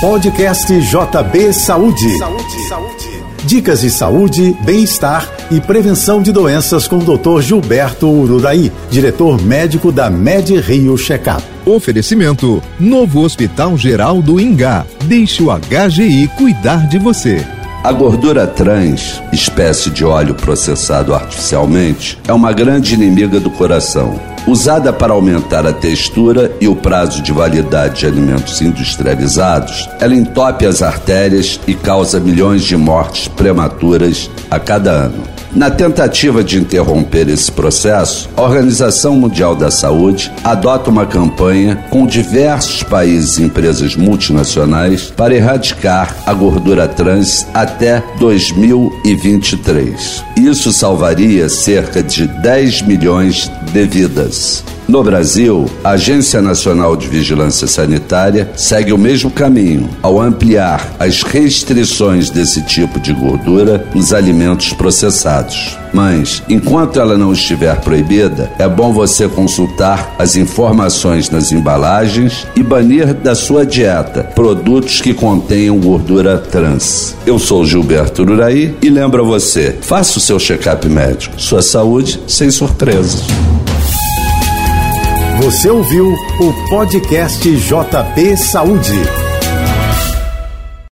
Podcast JB Saúde. Saúde, saúde. Dicas de saúde, bem-estar e prevenção de doenças com o Dr. Gilberto Ururaí, diretor médico da Med Rio Checkup. Oferecimento: Novo Hospital Geral do Ingá. Deixe o HGI cuidar de você. A gordura trans, espécie de óleo processado artificialmente, é uma grande inimiga do coração. Usada para aumentar a textura e o prazo de validade de alimentos industrializados, ela entope as artérias e causa milhões de mortes prematuras a cada ano. Na tentativa de interromper esse processo, a Organização Mundial da Saúde adota uma campanha com diversos países e empresas multinacionais para erradicar a gordura trans até 2023. Isso salvaria cerca de 10 milhões de vidas. No Brasil, a Agência Nacional de Vigilância Sanitária segue o mesmo caminho ao ampliar as restrições desse tipo de gordura nos alimentos processados. Mas, enquanto ela não estiver proibida, é bom você consultar as informações nas embalagens e banir da sua dieta produtos que contenham gordura trans. Eu sou Gilberto Uraí e lembro a você: faça o seu check-up médico. Sua saúde sem surpresas. Você ouviu o podcast JB Saúde.